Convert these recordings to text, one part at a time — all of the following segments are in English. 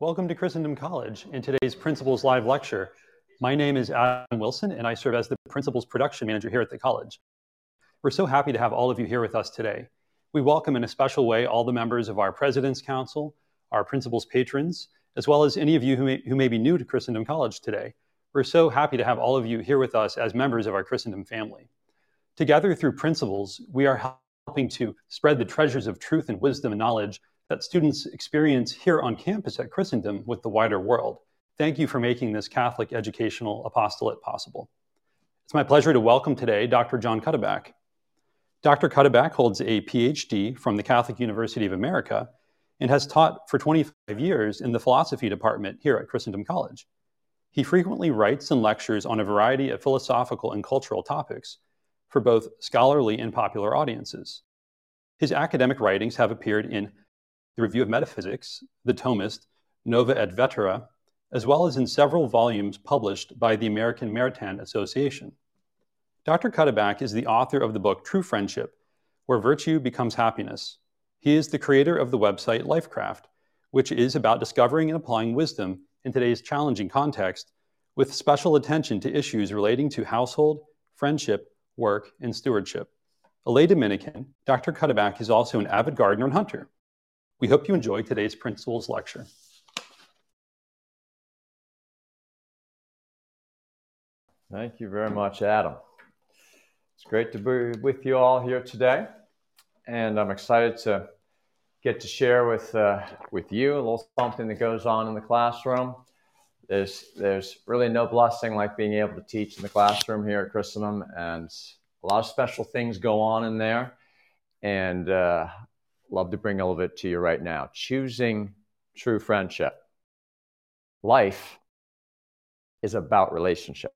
Welcome to Christendom College in today's Principles Live lecture. My name is Adam Wilson, and I serve as the Principles Production Manager here at the college. We're so happy to have all of you here with us today. We welcome in a special way all the members of our President's Council, our Principles patrons, as well as any of you who may, who may be new to Christendom College today. We're so happy to have all of you here with us as members of our Christendom family. Together through Principles, we are helping to spread the treasures of truth and wisdom and knowledge that students experience here on campus at Christendom with the wider world. Thank you for making this Catholic educational apostolate possible. It's my pleasure to welcome today Dr. John Cuddeback. Dr. Cuddeback holds a PhD from the Catholic University of America and has taught for 25 years in the philosophy department here at Christendom College. He frequently writes and lectures on a variety of philosophical and cultural topics for both scholarly and popular audiences. His academic writings have appeared in the Review of Metaphysics, the Thomist, Nova et Vetera, as well as in several volumes published by the American Maritain Association. Dr. Cuddeback is the author of the book True Friendship, Where Virtue Becomes Happiness. He is the creator of the website Lifecraft, which is about discovering and applying wisdom in today's challenging context, with special attention to issues relating to household, friendship, work, and stewardship. A lay Dominican, Dr. Cuddeback is also an avid gardener and hunter. We hope you enjoy today's Principles lecture. Thank you very much, Adam. It's great to be with you all here today, and I'm excited to get to share with uh, with you a little something that goes on in the classroom. There's there's really no blessing like being able to teach in the classroom here at Christendom, and a lot of special things go on in there. And uh, love to bring all of it to you right now. Choosing true friendship. Life is about relationship.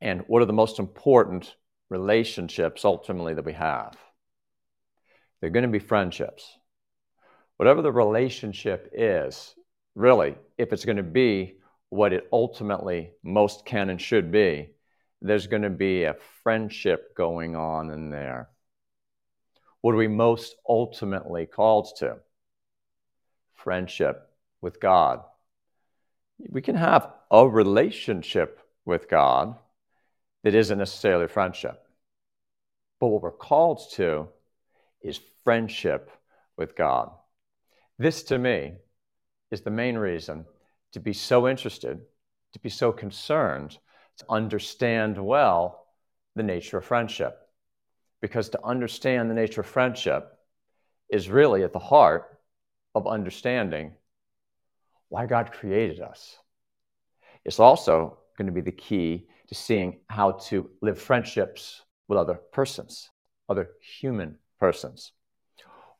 And what are the most important relationships ultimately that we have? They're going to be friendships. Whatever the relationship is, really, if it's going to be what it ultimately most can and should be, there's going to be a friendship going on in there. What are we most ultimately called to? Friendship with God. We can have a relationship with God that isn't necessarily friendship. But what we're called to is friendship with God. This, to me, is the main reason to be so interested, to be so concerned, to understand well the nature of friendship because to understand the nature of friendship is really at the heart of understanding why God created us. It's also going to be the key to seeing how to live friendships with other persons, other human persons.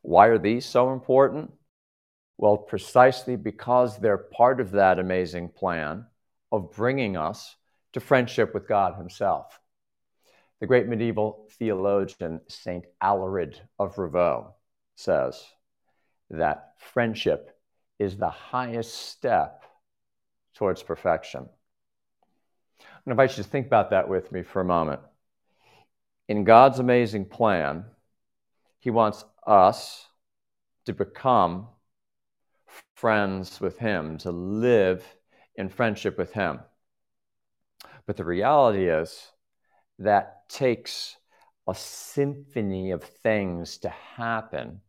Why are these so important? Well, precisely because they're part of that amazing plan of bringing us to friendship with God Himself. The great medieval theologian Saint Aelred of Rievaulx says that friendship is the highest step towards perfection. I invite you to think about that with me for a moment. In God's amazing plan, He wants us to become friends with Him, to live in friendship with Him. But the reality is, that takes a symphony of things to happen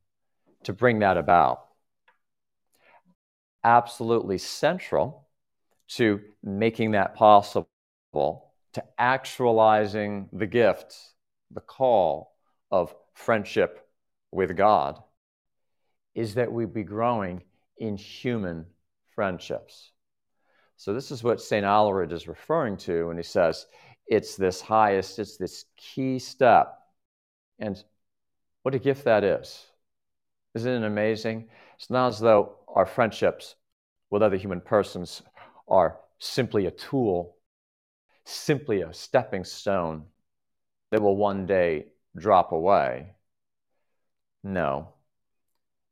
to bring that about. Absolutely central to making that possible, to actualizing the gift, the call of friendship with God, is that we be growing in human friendships. So, this is what St. Aelred is referring to when he says, it's this highest, it's this key step. And what a gift that is. Isn't it amazing? It's not as though our friendships with other human persons are simply a tool, simply a stepping stone that will one day drop away. No.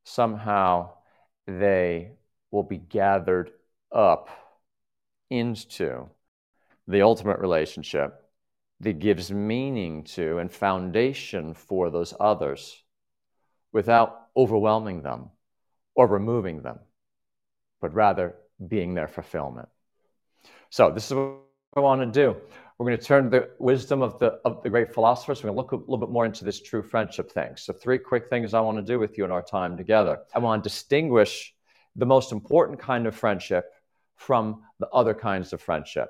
Somehow they will be gathered up into the ultimate relationship that gives meaning to and foundation for those others without overwhelming them or removing them. but rather being their fulfillment. So, this is what I want to do. We're going to turn to the wisdom of the, of the great philosophers. We're going to look a little bit more into this true friendship thing. So, three quick things I want to do with you in our time together. I want to distinguish the most important kind of friendship from the other kinds of friendship.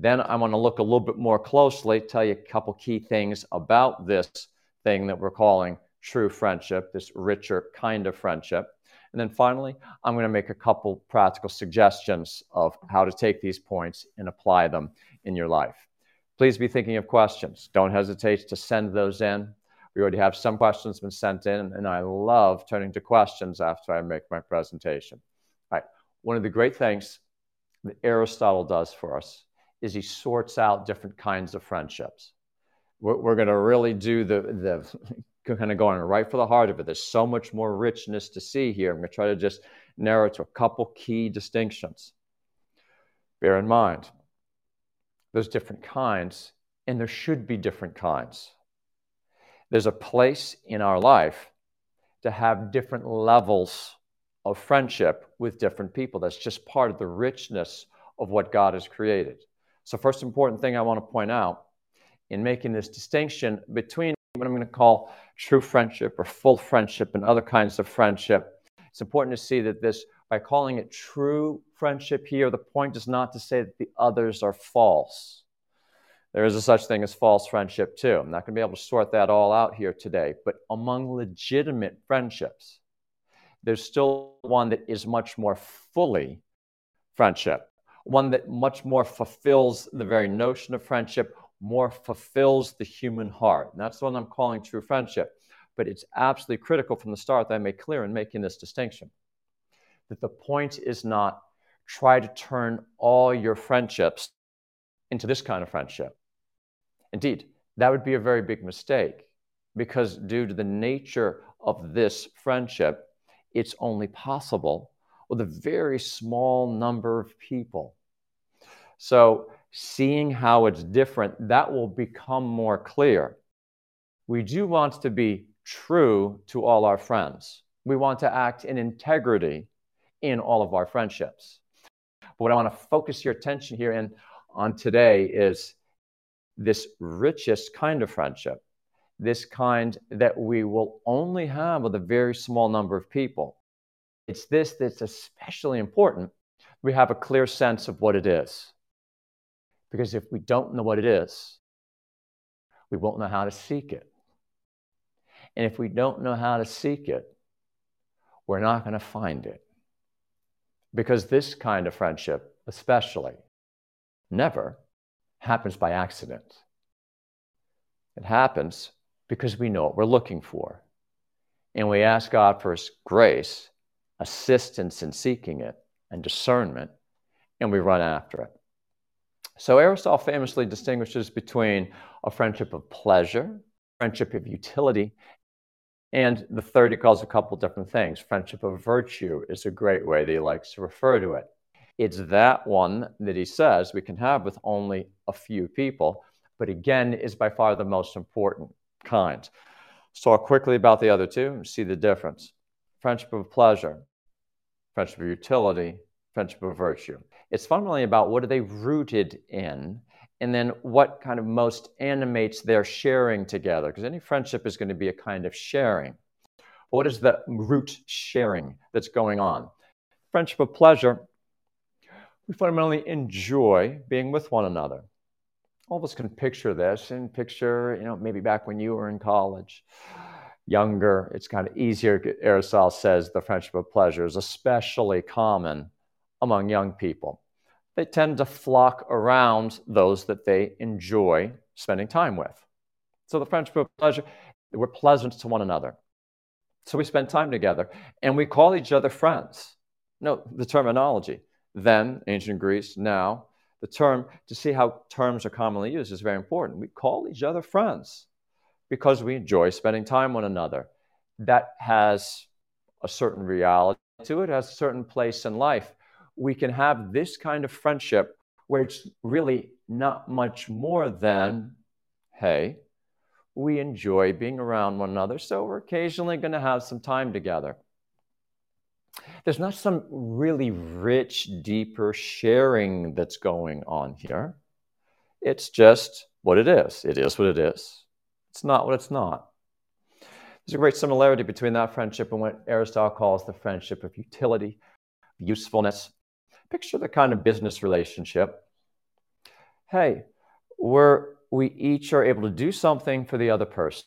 Then I want to look a little bit more closely, tell you a couple key things about this thing that we're calling true friendship, this richer kind of friendship. And then finally, I'm going to make a couple practical suggestions of how to take these points and apply them in your life. Please be thinking of questions. Don't hesitate to send those in. We already have some questions been sent in, and I love turning to questions after I make my presentation. All right. One of the great things that Aristotle does for us is he sorts out different kinds of friendships. We're, we're going to really do the, the kind of going right for the heart of it. There's so much more richness to see here. I'm going to try to just narrow to a couple key distinctions. Bear in mind, there's different kinds, and there should be different kinds. There's a place in our life to have different levels of friendship with different people. That's just part of the richness of what God has created. So, first important thing I want to point out in making this distinction between what I'm going to call true friendship or full friendship and other kinds of friendship, it's important to see that this, by calling it true friendship here, the point is not to say that the others are false. There is a such thing as false friendship, too. I'm not going to be able to sort that all out here today, but among legitimate friendships, there's still one that is much more fully friendship one that much more fulfills the very notion of friendship, more fulfills the human heart. And that's the one I'm calling true friendship. But it's absolutely critical from the start that I make clear in making this distinction that the point is not try to turn all your friendships into this kind of friendship. Indeed, that would be a very big mistake because, due to the nature of this friendship, it's only possible with a very small number of people. So, seeing how it's different, that will become more clear. We do want to be true to all our friends. We want to act in integrity in all of our friendships. But what I want to focus your attention here in, on today is this richest kind of friendship, this kind that we will only have with a very small number of people. It's this that's especially important. We have a clear sense of what it is. Because if we don't know what it is, we won't know how to seek it. And if we don't know how to seek it, we're not going to find it. Because this kind of friendship, especially, never happens by accident. It happens because we know what we're looking for. And we ask God for His grace assistance in seeking it, and discernment, and we run after it. So Aristotle famously distinguishes between a friendship of pleasure, friendship of utility, and the third he calls a couple different things. Friendship of virtue is a great way that he likes to refer to it. It's that one that he says we can have with only a few people, but again is by far the most important kind. So talk quickly about the other two and see the difference. Friendship of pleasure friendship of utility, friendship of virtue. It's fundamentally about what are they rooted in, and then what kind of most animates their sharing together. Because any friendship is going to be a kind of sharing. What is the root sharing that's going on? Friendship of pleasure, we fundamentally enjoy being with one another. All of us can picture this and picture, you know, maybe back when you were in college younger, it's kind of easier. Aristotle says the friendship of pleasure is especially common among young people. They tend to flock around those that they enjoy spending time with. So the French of pleasure, we're pleasant to one another. So we spend time together and we call each other friends. Note the terminology. Then, ancient Greece, now, the term, to see how terms are commonly used is very important. We call each other friends because we enjoy spending time with one another. That has a certain reality to it, has a certain place in life. We can have this kind of friendship where it's really not much more than, hey, we enjoy being around one another, so we're occasionally going to have some time together. There's not some really rich, deeper sharing that's going on here. It's just what it is. It is what it is. It's not what it's not. There's a great similarity between that friendship and what Aristotle calls the friendship of utility, usefulness. Picture the kind of business relationship. Hey, where we each are able to do something for the other person.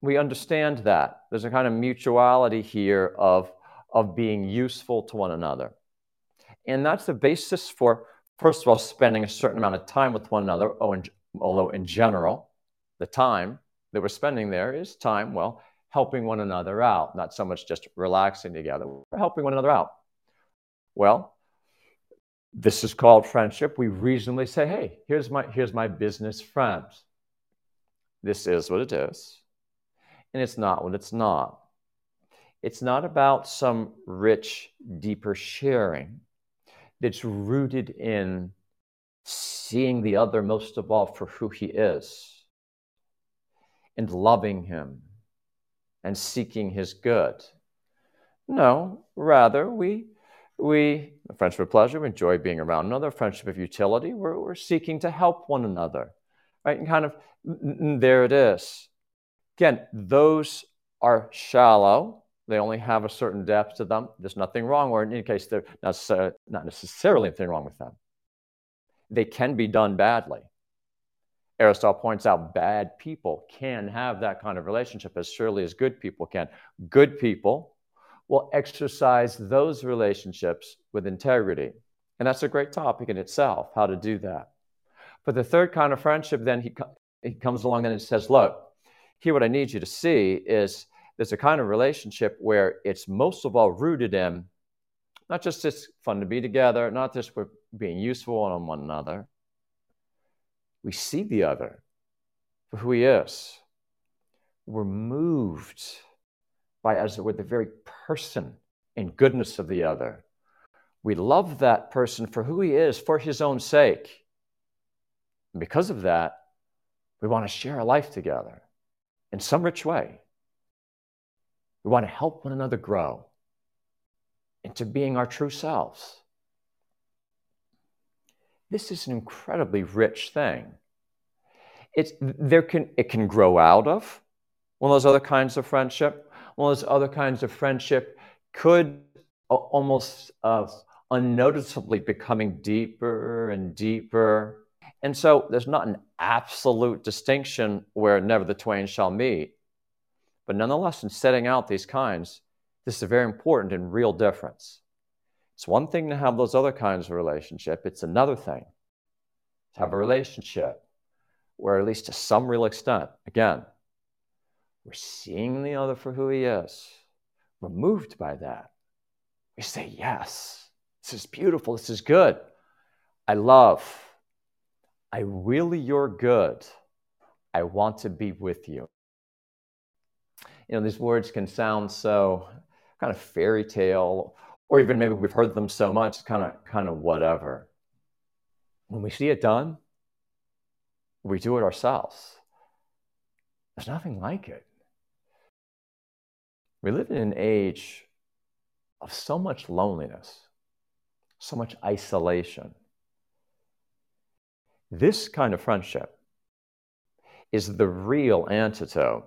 We understand that. There's a kind of mutuality here of, of being useful to one another. And that's the basis for, first of all, spending a certain amount of time with one another, oh, although in general, the time that we're spending there is time, well, helping one another out, not so much just relaxing together. We're helping one another out. Well, this is called friendship. We reasonably say, hey, here's my, here's my business friend. This is what it is. And it's not what it's not. It's not about some rich, deeper sharing that's rooted in seeing the other most of all for who he is and loving him and seeking his good. No, rather, we, we, a friendship of pleasure, we enjoy being around another, friendship of utility, we're, we're seeking to help one another, right? And kind of, there it is. Again, those are shallow. They only have a certain depth to them. There's nothing wrong, or in any case, there's not necessarily anything wrong with them. They can be done badly. Aristotle points out bad people can have that kind of relationship as surely as good people can. Good people will exercise those relationships with integrity. And that's a great topic in itself, how to do that. But the third kind of friendship, then he, he comes along and says, Look, here what I need you to see is there's a kind of relationship where it's most of all rooted in not just it's fun to be together, not just we're being useful on one another, we see the other for who he is. We're moved by, as it were, the very person and goodness of the other. We love that person for who he is, for his own sake. And because of that, we want to share our life together in some rich way. We want to help one another grow into being our true selves. This is an incredibly rich thing. It's, there can, it can grow out of one of those other kinds of friendship. Of those other kinds of friendship could almost uh, unnoticeably becoming deeper and deeper. And so there's not an absolute distinction where never the twain shall meet. But nonetheless, in setting out these kinds, this is a very important and real difference. It's one thing to have those other kinds of relationship. It's another thing to have a relationship where, at least to some real extent, again, we're seeing the other for who he is. We're moved by that. We say, Yes, this is beautiful. This is good. I love. I really, you're good. I want to be with you. You know, these words can sound so kind of fairy tale or even maybe we've heard them so much, kind of, kind of whatever. When we see it done, we do it ourselves. There's nothing like it. We live in an age of so much loneliness, so much isolation. This kind of friendship is the real antidote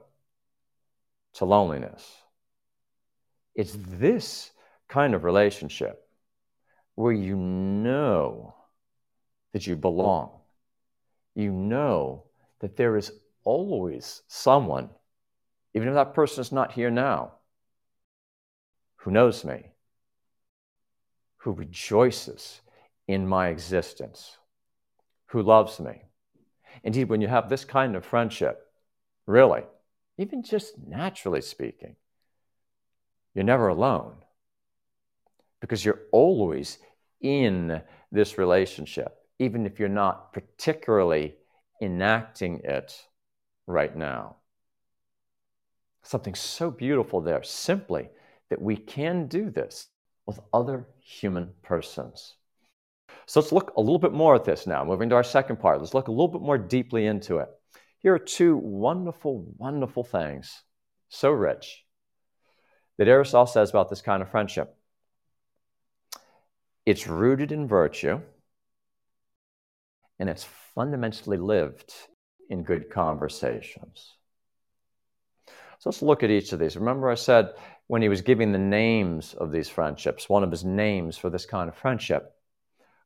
to loneliness. It's this kind of relationship where you know that you belong. You know that there is always someone, even if that person is not here now, who knows me, who rejoices in my existence, who loves me. Indeed, when you have this kind of friendship, really, even just naturally speaking, you're never alone because you're always in this relationship, even if you're not particularly enacting it right now. Something so beautiful there, simply that we can do this with other human persons. So let's look a little bit more at this now. Moving to our second part, let's look a little bit more deeply into it. Here are two wonderful, wonderful things, so rich, that Aristotle says about this kind of friendship. it's rooted in virtue, and it's fundamentally lived in good conversations. So let's look at each of these. Remember, I said when he was giving the names of these friendships, one of his names for this kind of friendship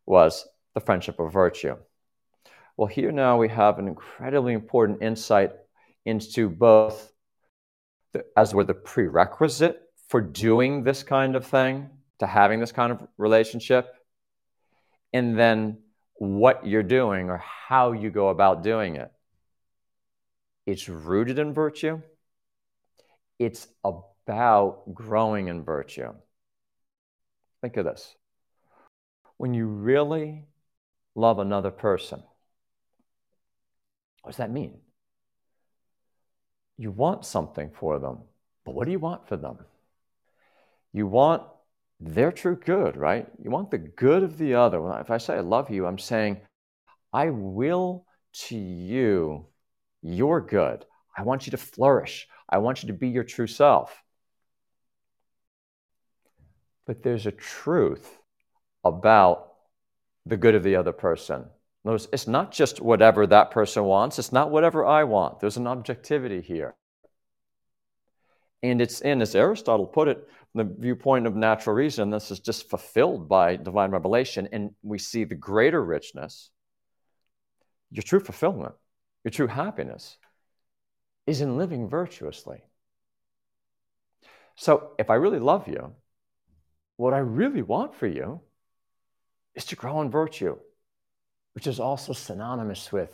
was the friendship of virtue. Well, here now we have an incredibly important insight into both the, as were the prerequisite for doing this kind of thing, to having this kind of relationship, and then what you're doing or how you go about doing it. It's rooted in virtue. It's about growing in virtue. Think of this. When you really love another person, what does that mean? You want something for them, but what do you want for them? You want their true good, right? You want the good of the other. If I say I love you, I'm saying, I will to you your good. I want you to flourish. I want you to be your true self. But there's a truth about the good of the other person. Notice it's not just whatever that person wants, it's not whatever I want. There's an objectivity here. And it's in, as Aristotle put it, the viewpoint of natural reason, this is just fulfilled by divine revelation, and we see the greater richness, your true fulfillment, your true happiness is in living virtuously. So, if I really love you, what I really want for you is to grow in virtue, which is also synonymous with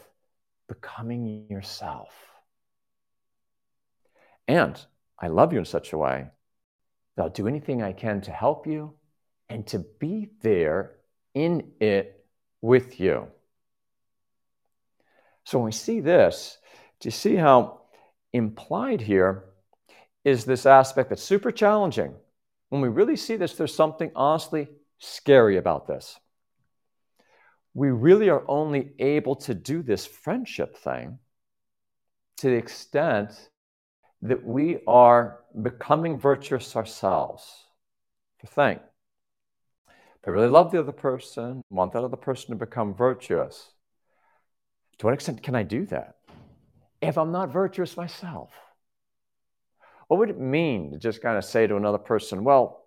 becoming yourself. And I love you in such a way that I'll do anything I can to help you and to be there in it with you. So when we see this, do you see how implied here is this aspect that's super challenging? When we really see this, there's something honestly scary about this. We really are only able to do this friendship thing to the extent that we are becoming virtuous ourselves. To think. If I really love the other person, want that other person to become virtuous, to what extent can I do that? If I'm not virtuous myself, what would it mean to just kind of say to another person, well,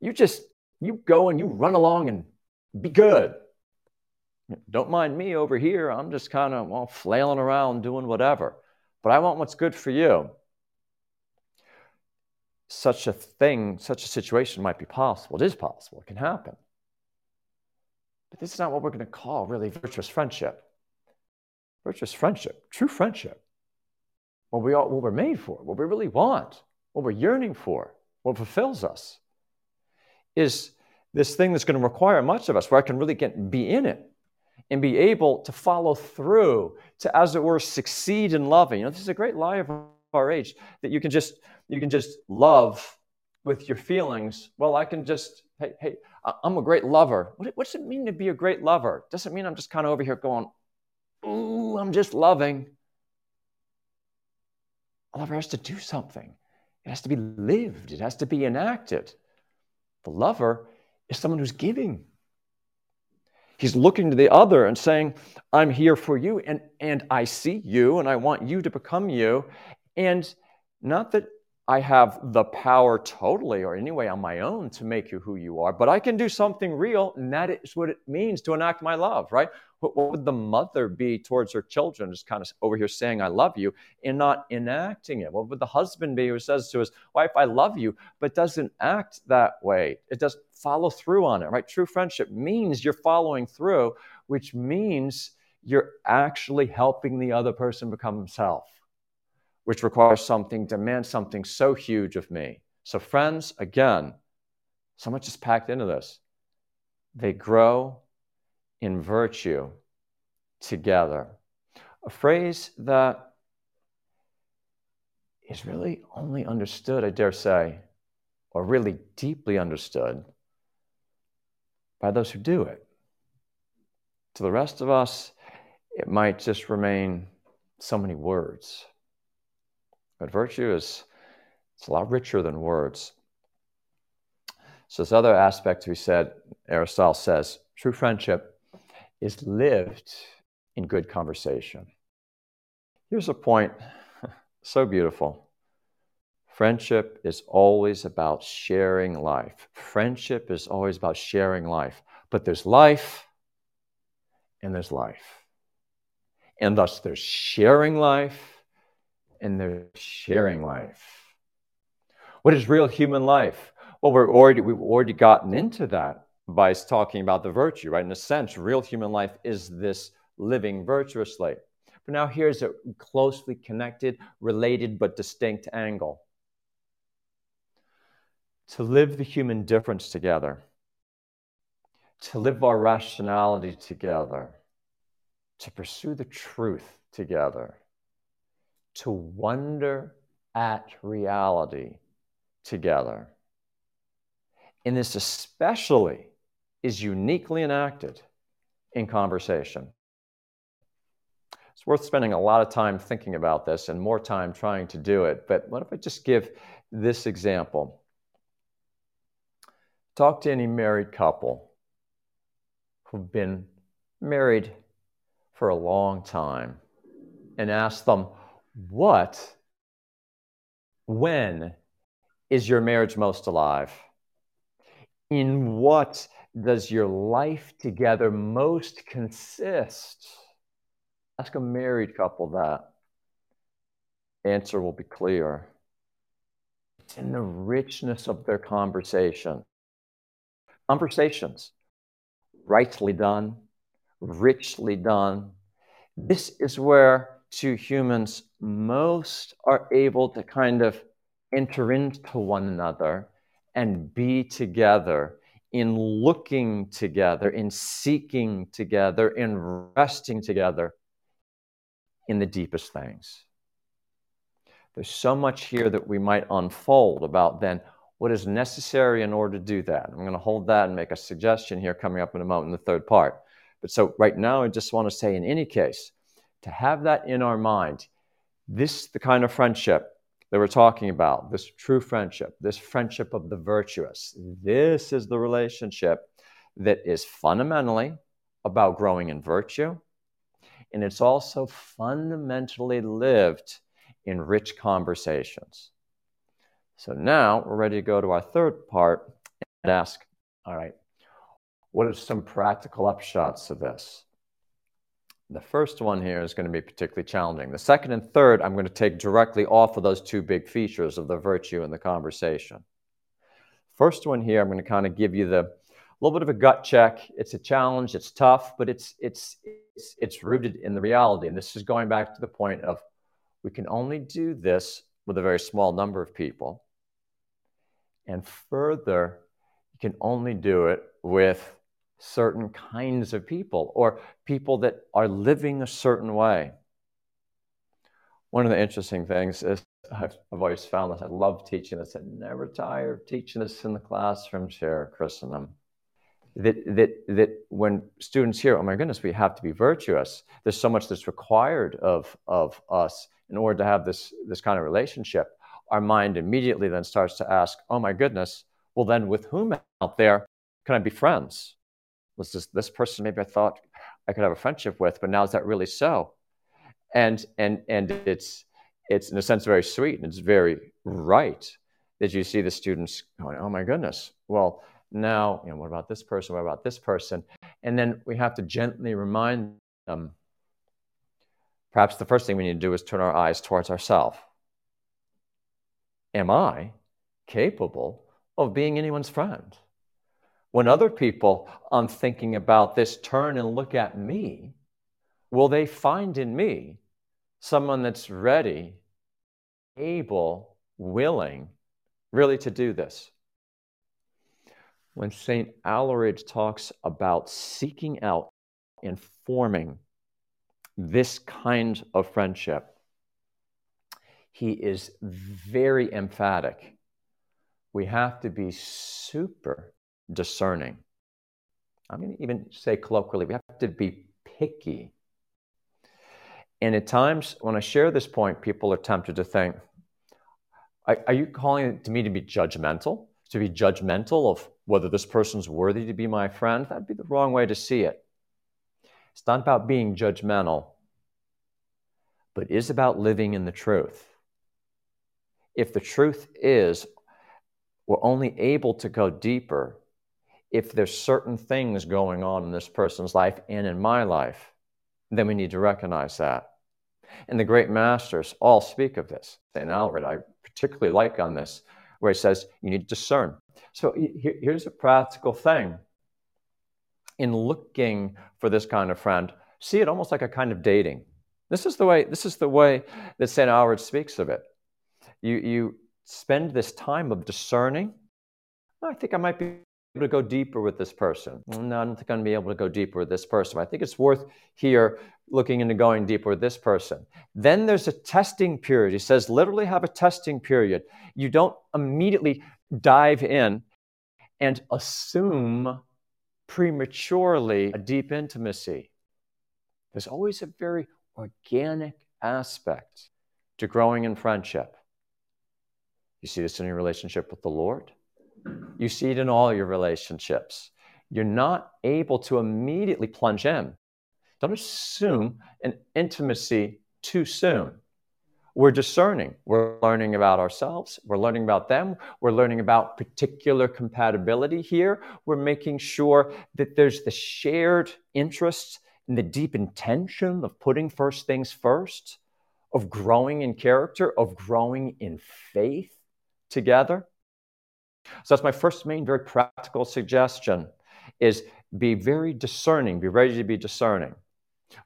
you just, you go and you run along and be good. Don't mind me over here. I'm just kind of well, flailing around doing whatever. But I want what's good for you such a thing, such a situation might be possible. It is possible, it can happen. But this is not what we're going to call really virtuous friendship. Virtuous friendship, true friendship, what, we all, what we're made for, what we really want, what we're yearning for, what fulfills us, is this thing that's going to require much of us, where I can really get be in it and be able to follow through, to as it were, succeed in loving. You know, this is a great lie of our age that you can just you can just love with your feelings. Well, I can just hey hey I'm a great lover. What, what does it mean to be a great lover? Doesn't mean I'm just kind of over here going, ooh, I'm just loving. A lover has to do something. It has to be lived. It has to be enacted. The lover is someone who's giving. He's looking to the other and saying, I'm here for you, and, and I see you, and I want you to become you. And not that I have the power totally or anyway on my own to make you who you are, but I can do something real, and that is what it means to enact my love, right? What, would the mother be towards her children, just kind of over here saying, I love you, and not enacting it? What would the husband be who says to his wife, I love you, but doesn't act that way? It doesn't follow through on it, right? True friendship means you're following through, which means you're actually helping the other person become himself which requires something, demands something so huge of me. So, friends, again, so much is packed into this. They grow in virtue together. A phrase that is really only understood, I dare say, or really deeply understood by those who do it. To the rest of us, it might just remain so many words. But virtue is it's a lot richer than words. So this other aspect we said Aristotle says true friendship is lived in good conversation. Here's a point so beautiful. Friendship is always about sharing life. Friendship is always about sharing life. But there's life and there's life. And thus there's sharing life and there's sharing life. What is real human life? Well, we're already, we've already gotten into that by talking about the virtue, right? In a sense, real human life is this living virtuously. But now here's a closely connected, related, but distinct angle. To live the human difference together, to live our rationality together, to pursue the truth together, to wonder at reality together. And this especially is uniquely enacted in conversation. It's worth spending a lot of time thinking about this and more time trying to do it. But what if I just give this example? Talk to any married couple who've been married for a long time and ask them, What, when is your marriage most alive? In what does your life together most consist? Ask a married couple that. Answer will be clear. It's in the richness of their conversation. Conversations, rightly done, richly done. This is where two humans most are able to kind of enter into one another and be together in looking together, in seeking together, in resting together in the deepest things. There's so much here that we might unfold about then what is necessary in order to do that. I'm going to hold that and make a suggestion here coming up in a moment in the third part. But so right now, I just want to say, in any case, to have that in our mind, this the kind of friendship that we're talking about, this true friendship, this friendship of the virtuous. This is the relationship that is fundamentally about growing in virtue, and it's also fundamentally lived in rich conversations. So now we're ready to go to our third part and ask, all right, what are some practical upshots of this? The first one here is going to be particularly challenging. The second and third, I'm going to take directly off of those two big features of the virtue and the conversation. First one here, I'm going to kind of give you the little bit of a gut check. It's a challenge. It's tough, but it's it's it's, it's rooted in the reality. And this is going back to the point of we can only do this with a very small number of people. And further, you can only do it with certain kinds of people or people that are living a certain way. One of the interesting things is I've, I've always found this. I love teaching this. I never tire of teaching this in the classroom share Christendom. That, that, that when students hear, oh my goodness, we have to be virtuous, there's so much that's required of, of us in order to have this, this kind of relationship, our mind immediately then starts to ask, oh my goodness, well, then with whom out there can I be friends? Was this this person maybe I thought I could have a friendship with, but now is that really so? And and and it's it's in a sense very sweet and it's very right that you see the students going, oh my goodness, well now you know what about this person? What about this person? And then we have to gently remind them. Perhaps the first thing we need to do is turn our eyes towards ourselves. Am I capable of being anyone's friend? When other people, on thinking about this, turn and look at me, will they find in me someone that's ready, able, willing, really to do this? When St. Aelred talks about seeking out and forming this kind of friendship, he is very emphatic. We have to be super discerning. I'm going to even say colloquially, we have to be picky. And at times, when I share this point, people are tempted to think, are, you calling it to me to be judgmental? to be judgmental of whether this person's worthy to be my friend, that'd be the wrong way to see it. It's not about being judgmental, but is about living in the truth. If the truth is we're only able to go deeper if there's certain things going on in this person's life and in my life, then we need to recognize that. And the great masters all speak of this. St. Aelred, I particularly like on this, where he says you need to discern. So here's a practical thing. In looking for this kind of friend, see it almost like a kind of dating. This is the way, this is the way that St. Aelred speaks of it. You, you spend this time of discerning. Oh, I think I might be able to go deeper with this person. No, I'm going to be able to go deeper with this person. I think it's worth here looking into going deeper with this person. Then there's a testing period. He says, literally have a testing period. You don't immediately dive in and assume prematurely a deep intimacy. There's always a very organic aspect to growing in friendship. You see this in your relationship with the Lord. You see it in all your relationships. You're not able to immediately plunge in. Don't assume an intimacy too soon. We're discerning. We're learning about ourselves. We're learning about them. We're learning about particular compatibility here. We're making sure that there's the shared interest and the deep intention of putting first things first, of growing in character, of growing in faith together. So that's my first main, very practical suggestion is be very discerning, be ready to be discerning.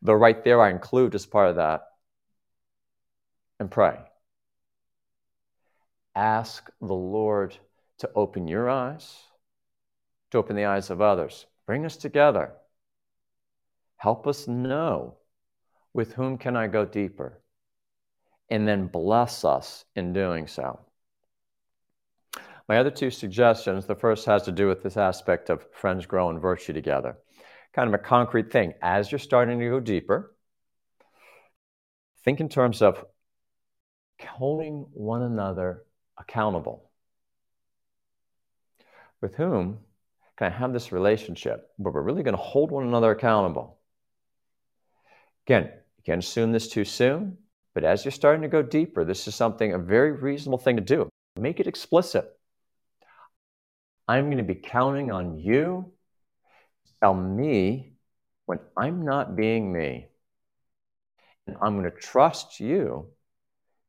Though right there I include as part of that and pray. Ask the Lord to open your eyes, to open the eyes of others. Bring us together. Help us know with whom can I go deeper? And then bless us in doing so. My other two suggestions the first has to do with this aspect of friends grow in virtue together. Kind of a concrete thing. As you're starting to go deeper, think in terms of holding one another accountable. With whom can I have this relationship where we're really going to hold one another accountable? Again, you can't assume this too soon, but as you're starting to go deeper, this is something, a very reasonable thing to do. Make it explicit. I'm going to be counting on you to tell me when I'm not being me. And I'm going to trust you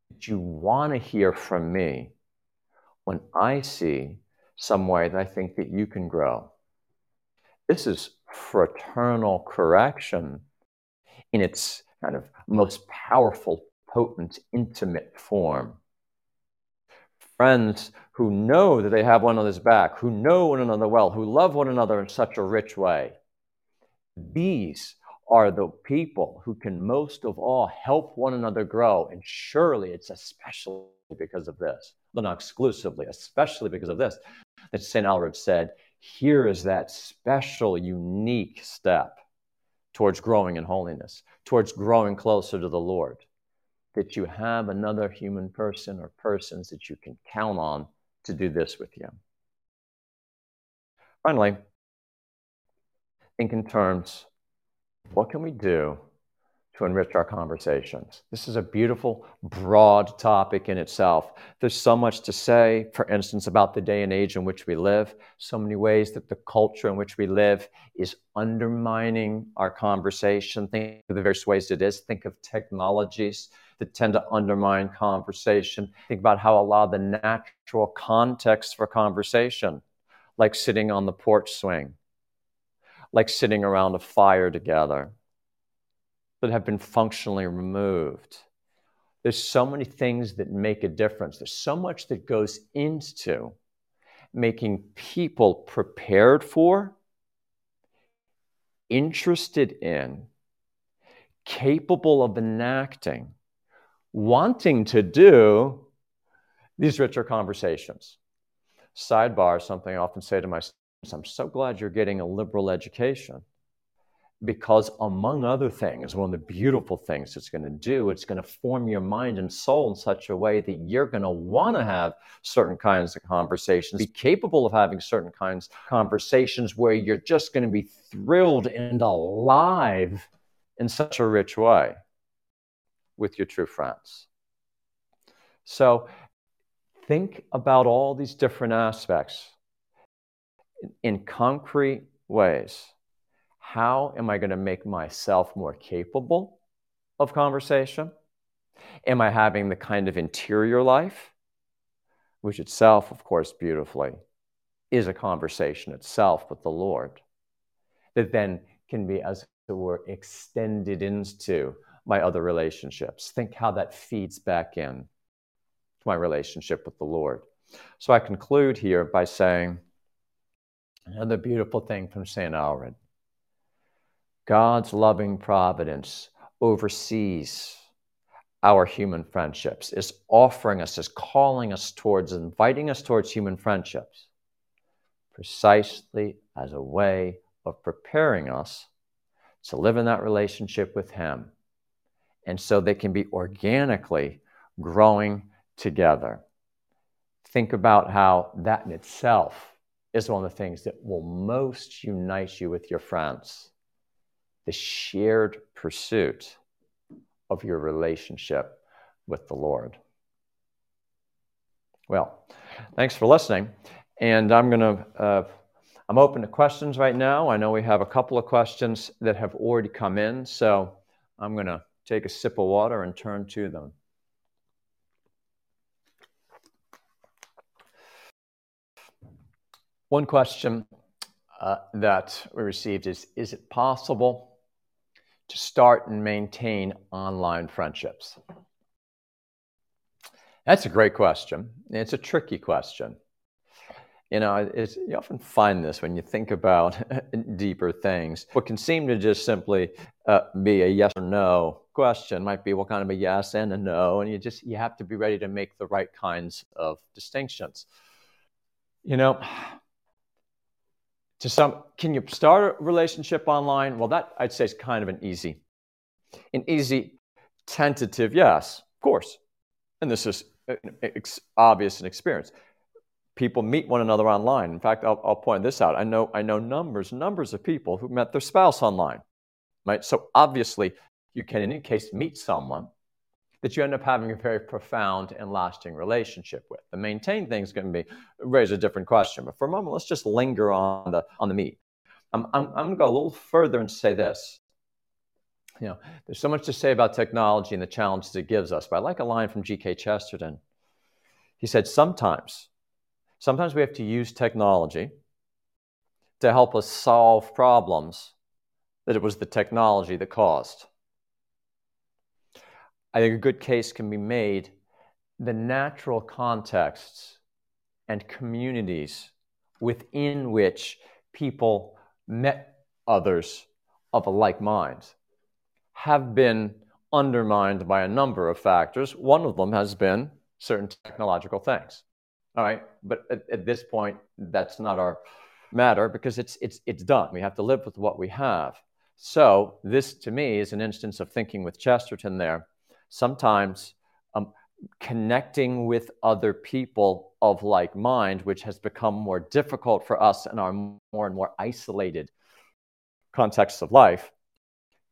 that you want to hear from me when I see some way that I think that you can grow. This is fraternal correction in its kind of most powerful, potent, intimate form friends who know that they have one another's back, who know one another well, who love one another in such a rich way. These are the people who can most of all help one another grow. And surely it's especially because of this, but not exclusively, especially because of this, that St. Aelred said, here is that special, unique step towards growing in holiness, towards growing closer to the Lord that you have another human person or persons that you can count on to do this with you. Finally, think in terms what can we do to enrich our conversations? This is a beautiful, broad topic in itself. There's so much to say, for instance, about the day and age in which we live, so many ways that the culture in which we live is undermining our conversation. Think of the various ways it is. Think of technologies that tend to undermine conversation. Think about how a lot of the natural context for conversation, like sitting on the porch swing, like sitting around a fire together, that have been functionally removed. There's so many things that make a difference. There's so much that goes into making people prepared for, interested in, capable of enacting wanting to do these richer conversations. Sidebar, something I often say to my students I'm so glad you're getting a liberal education because among other things one of the beautiful things it's going to do it's going to form your mind and soul in such a way that you're going to want to have certain kinds of conversations be capable of having certain kinds of conversations where you're just going to be thrilled and alive in such a rich way with your true friends so think about all these different aspects in concrete ways how am I going to make myself more capable of conversation? Am I having the kind of interior life, which itself, of course, beautifully is a conversation itself with the Lord, that then can be, as it were, extended into my other relationships? Think how that feeds back in to my relationship with the Lord. So I conclude here by saying another beautiful thing from St. Aelred God's loving providence oversees our human friendships, is offering us, is calling us towards, inviting us towards human friendships, precisely as a way of preparing us to live in that relationship with Him. And so they can be organically growing together. Think about how that in itself is one of the things that will most unite you with your friends the shared pursuit of your relationship with the Lord. Well, thanks for listening. And I'm going to, uh, I'm open to questions right now. I know we have a couple of questions that have already come in. So I'm going to take a sip of water and turn to them. One question uh, that we received is Is it possible to start and maintain online friendships? That's a great question. It's a tricky question. You know, you often find this when you think about deeper things. What can seem to just simply uh, be a yes or no question might be what kind of a yes and a no, and you just you have to be ready to make the right kinds of distinctions. You know, to some can you start a relationship online? Well that i'd say is kind of an easy an easy tentative yes of course. And this is obvious and experience. People meet one another online. In fact I'll, I'll point this out. I know i know numbers numbers of people who met their spouse online right? So obviously you can in any case meet someone that you end up having a very profound and lasting relationship with. The maintain thing is going to be raise a different question, but for a moment, let's just linger on the on the meat. I'm, I'm, I'm going to go a little further and say this. You know, there's so much to say about technology and the challenges it gives us, but I like a line from G.K. Chesterton. He said, Sometimes, sometimes we have to use technology to help us solve problems that it was the technology that caused. I think a good case can be made the natural contexts and communities within which people met others of a like mind have been undermined by a number of factors. One of them has been certain technological things. All right, but at, at, this point, that's not our matter because it's it's it's done. We have to live with what we have. So this, to me, is an instance of thinking with Chesterton there sometimes um, connecting with other people of like mind, which has become more difficult for us in our more and more isolated contexts of life.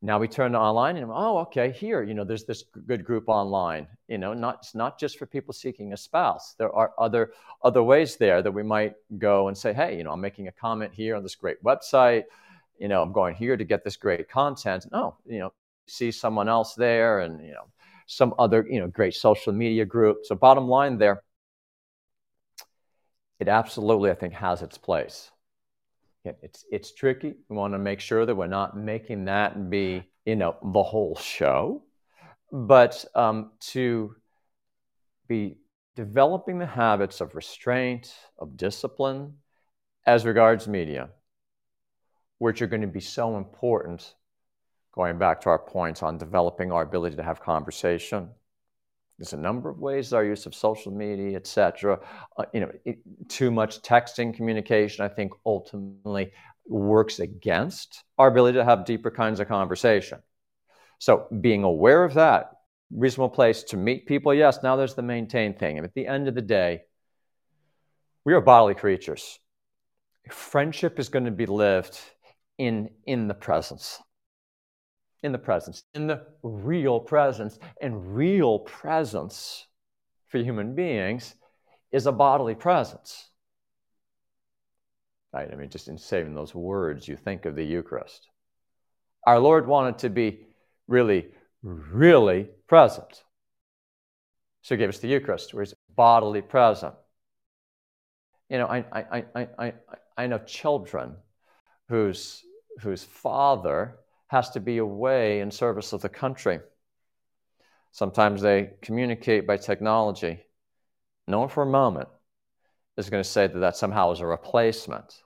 Now we turn to online and oh, okay, here, you know, there's this good group online. You know, not it's not just for people seeking a spouse. There are other other ways there that we might go and say, hey, you know, I'm making a comment here on this great website. You know, I'm going here to get this great content. No, you know, see someone else there, and you know, some other you know great social media group. So bottom line there, it absolutely I think has its place. It's it's tricky. We want to make sure that we're not making that be you know the whole show, but um, to be developing the habits of restraint, of discipline, as regards media, which are going to be so important going back to our points on developing our ability to have conversation, there's a number of ways our use of social media, etc. Uh, you know, it, too much texting communication, I think, ultimately works against our ability to have deeper kinds of conversation. So, being aware of that, reasonable place to meet people, yes. Now there's the maintain thing. And at the end of the day, we are bodily creatures. Friendship is going to be lived in in the presence in the presence, in the real presence. And real presence for human beings is a bodily presence. Right? I mean, just in saving those words, you think of the Eucharist. Our Lord wanted to be really, really present. So he gave us the Eucharist, where he's bodily present. You know, I, I, I, I, I know children whose, whose father has to be away in service of the country. Sometimes they communicate by technology. No one for a moment is going to say that that somehow is a replacement,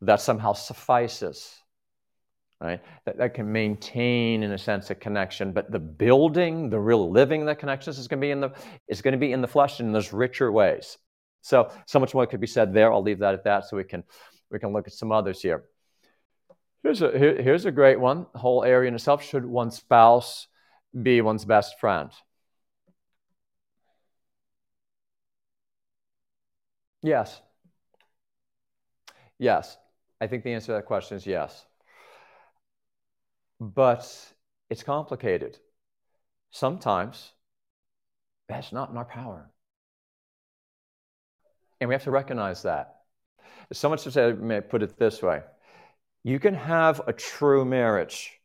that somehow suffices. Right? That, that can maintain, in a sense, a connection, but the building, the real living the connections is going to be in the is going to be in the flesh in those richer ways. So, so much more could be said there. I'll leave that at that, so we can we can look at some others here. Here's a, here, here's a great one. Whole area in itself. Should one's spouse be one's best friend? Yes. Yes. I think the answer to that question is yes. But it's complicated. Sometimes that's not in our power. And we have to recognize that. Someone to say, may I put it this way you can have a true marriage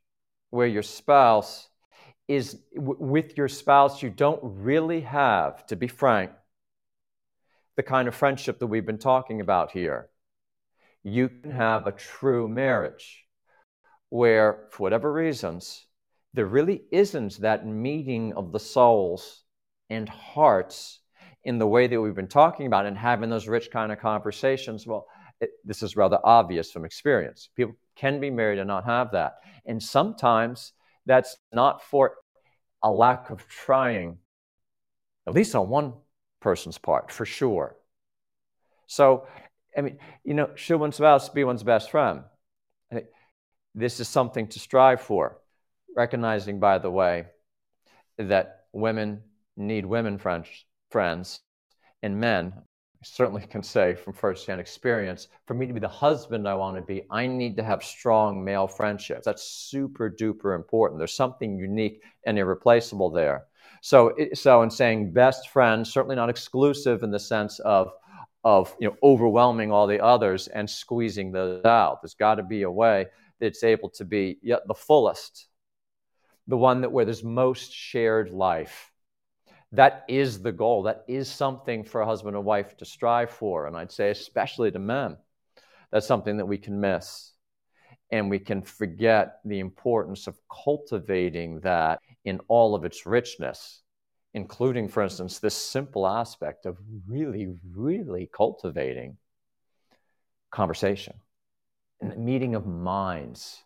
where your spouse is with your spouse, you don't really have, to be frank, the kind of friendship that we've been talking about here. You can have a true marriage where, for whatever reasons, there really isn't that meeting of the souls and hearts in the way that we've been talking about and having those rich kind of conversations. Well, it, this is rather obvious from experience. People can be married and not have that. And sometimes that's not for a lack of trying, at least on one person's part, for sure. So, I mean, you know, should one's spouse be one's best friend? This is something to strive for. Recognizing, by the way, that women need women friends, friends and men certainly can say from firsthand experience, for me to be the husband I want to be, I need to have strong male friendships. That's super duper important. There's something unique and irreplaceable there. So, so in saying best friend, certainly not exclusive in the sense of of you know overwhelming all the others and squeezing those out. There's got to be a way that's able to be yet the fullest, the one that where there's most shared life that is the goal. That is something for a husband and wife to strive for. And I'd say, especially to men, that's something that we can miss. And we can forget the importance of cultivating that in all of its richness, including, for instance, this simple aspect of really, really cultivating conversation and the meeting of minds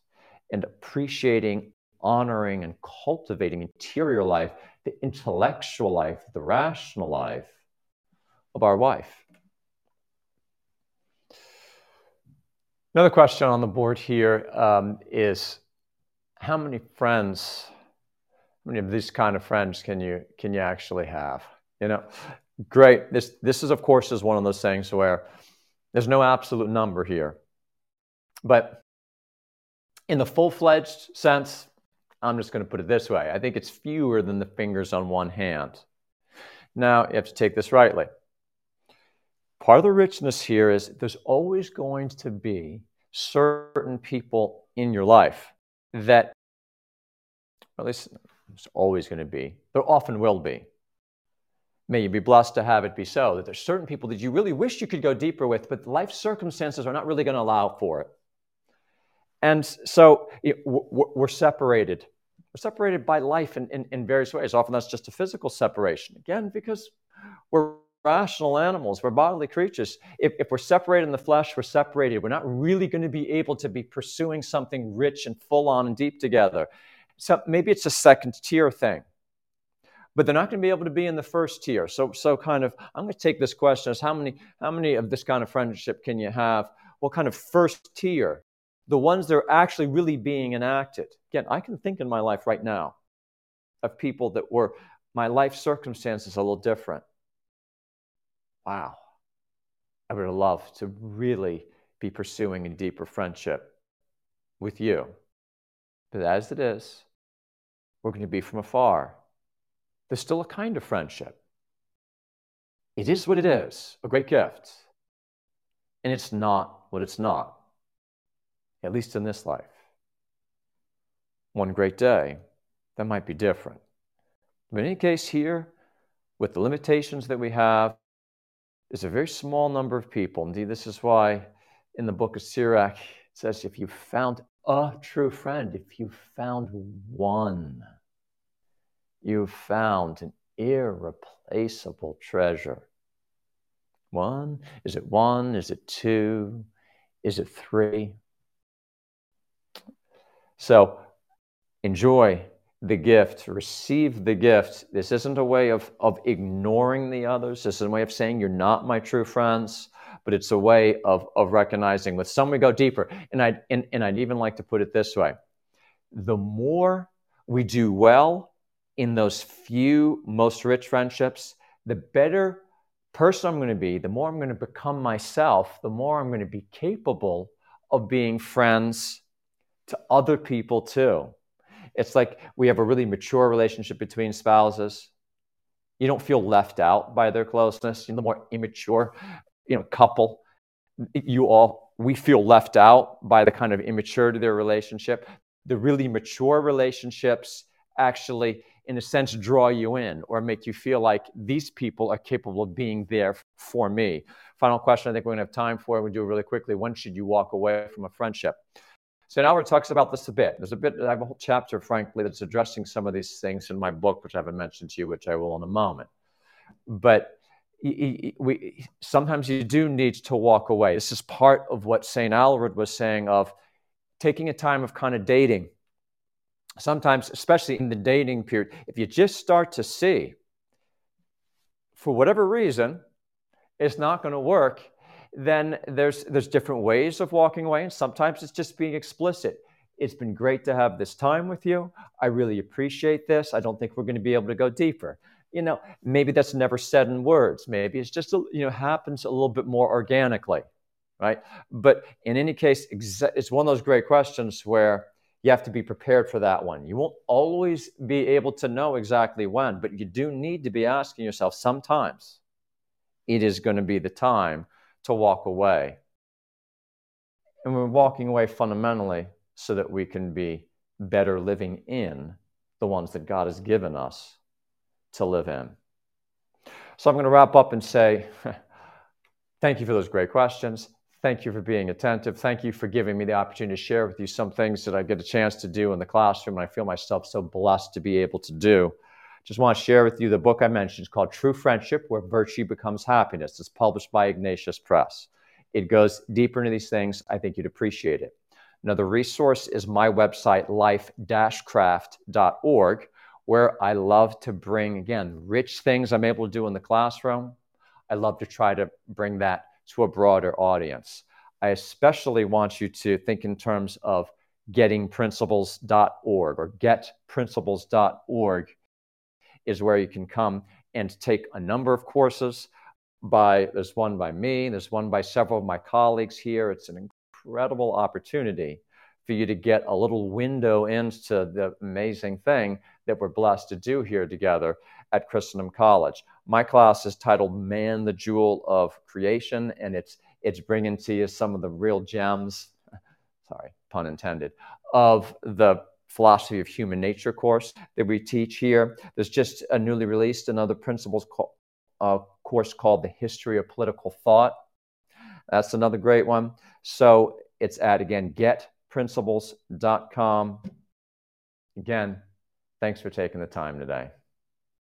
and appreciating, honoring, and cultivating interior life the intellectual life, the rational life of our wife. Another question on the board here um, is: how many friends, how many of these kind of friends can you can you actually have? You know, great. This this is of course is one of those things where there's no absolute number here, but in the full-fledged sense, I'm just going to put it this way I think it's fewer than the fingers on one hand. Now, you have to take this rightly. Part of the richness here is there's always going to be certain people in your life that, at least it's always going to be, there often will be. May you be blessed to have it be so, that there's certain people that you really wish you could go deeper with, but life circumstances are not really going to allow for it. And so we're separated. We're separated by life in, in, in, various ways. Often that's just a physical separation. Again, because we're rational animals, we're bodily creatures. If, if we're separated in the flesh, we're separated. We're not really going to be able to be pursuing something rich and full on and deep together. So maybe it's a second tier thing. but they're not going to be able to be in the first tier. So, so kind of, I'm going to take this question as how many, how many of this kind of friendship can you have? What kind of first tier? The ones that are actually really being enacted. Again, I can think in my life right now of people that were, my life circumstances a little different. Wow. I would love to really be pursuing a deeper friendship with you. But as it is, we're going to be from afar there's still a kind of friendship. It is what it is, a great gift. And it's not what it's not, at least in this life. One great day, that might be different. But in any case, here, with the limitations that we have, there's a very small number of people. Indeed, this is why in the book of Sirach, it says, if you found a true friend, if you found one, You've found an irreplaceable treasure. One? Is it one? Is it two? Is it three? So enjoy the gift, receive the gift. This isn't a way of, of ignoring the others. This is a way of saying you're not my true friends, but it's a way of, of recognizing with some we go deeper. And I'd, and, and I'd even like to put it this way the more we do well in those few most rich friendships, the better person I'm going to be, the more I'm going to become myself, the more I'm going to be capable of being friends to other people too. It's like we have a really mature relationship between spouses. You don't feel left out by their closeness. You the more immature, you know, couple, you all we feel left out by the kind of immaturity of their relationship. The really mature relationships actually in a sense, draw you in or make you feel like these people are capable of being there for me. Final question I think we're going to have time for. We do it really quickly. When should you walk away from a friendship? St. Aelred talks about this a bit. There's a bit, I have a whole chapter, frankly, that's addressing some of these things in my book, which I haven't mentioned to you, which I will in a moment. But we, sometimes you do need to walk away. This is part of what St. Aelred was saying of taking a time of kind of dating sometimes, especially in the dating period, if you just start to see, for whatever reason, it's not going to work, then there's there's different ways of walking away, and sometimes it's just being explicit. It's been great to have this time with you. I really appreciate this. I don't think we're going to be able to go deeper. You know, maybe that's never said in words. Maybe it's just you know happens a little bit more organically, right? But in any case, it's one of those great questions where you have to be prepared for that one. You won't always be able to know exactly when, but you do need to be asking yourself sometimes it is going to be the time to walk away. And we're walking away fundamentally so that we can be better living in the ones that God has given us to live in. So I'm going to wrap up and say, thank you for those great questions. Thank you for being attentive. Thank you for giving me the opportunity to share with you some things that I get a chance to do in the classroom. And I feel myself so blessed to be able to do. Just want to share with you the book I mentioned. It's called True Friendship Where Virtue Becomes Happiness. It's published by Ignatius Press. It goes deeper into these things. I think you'd appreciate it. Another resource is my website, life craft.org, where I love to bring, again, rich things I'm able to do in the classroom. I love to try to bring that to a broader audience. I especially want you to think in terms of gettingprinciples.org or getprinciples.org is where you can come and take a number of courses by there's one by me there's one by several of my colleagues here it's an incredible opportunity for you to get a little window into the amazing thing that we're blessed to do here together at Christendom College. My class is titled Man, the Jewel of Creation, and it's, it's bringing to you some of the real gems, sorry, pun intended, of the philosophy of human nature course that we teach here. There's just a newly released another principles co- uh, course called The History of Political Thought. That's another great one. So it's at, again, getprinciples.com. Again, thanks for taking the time today.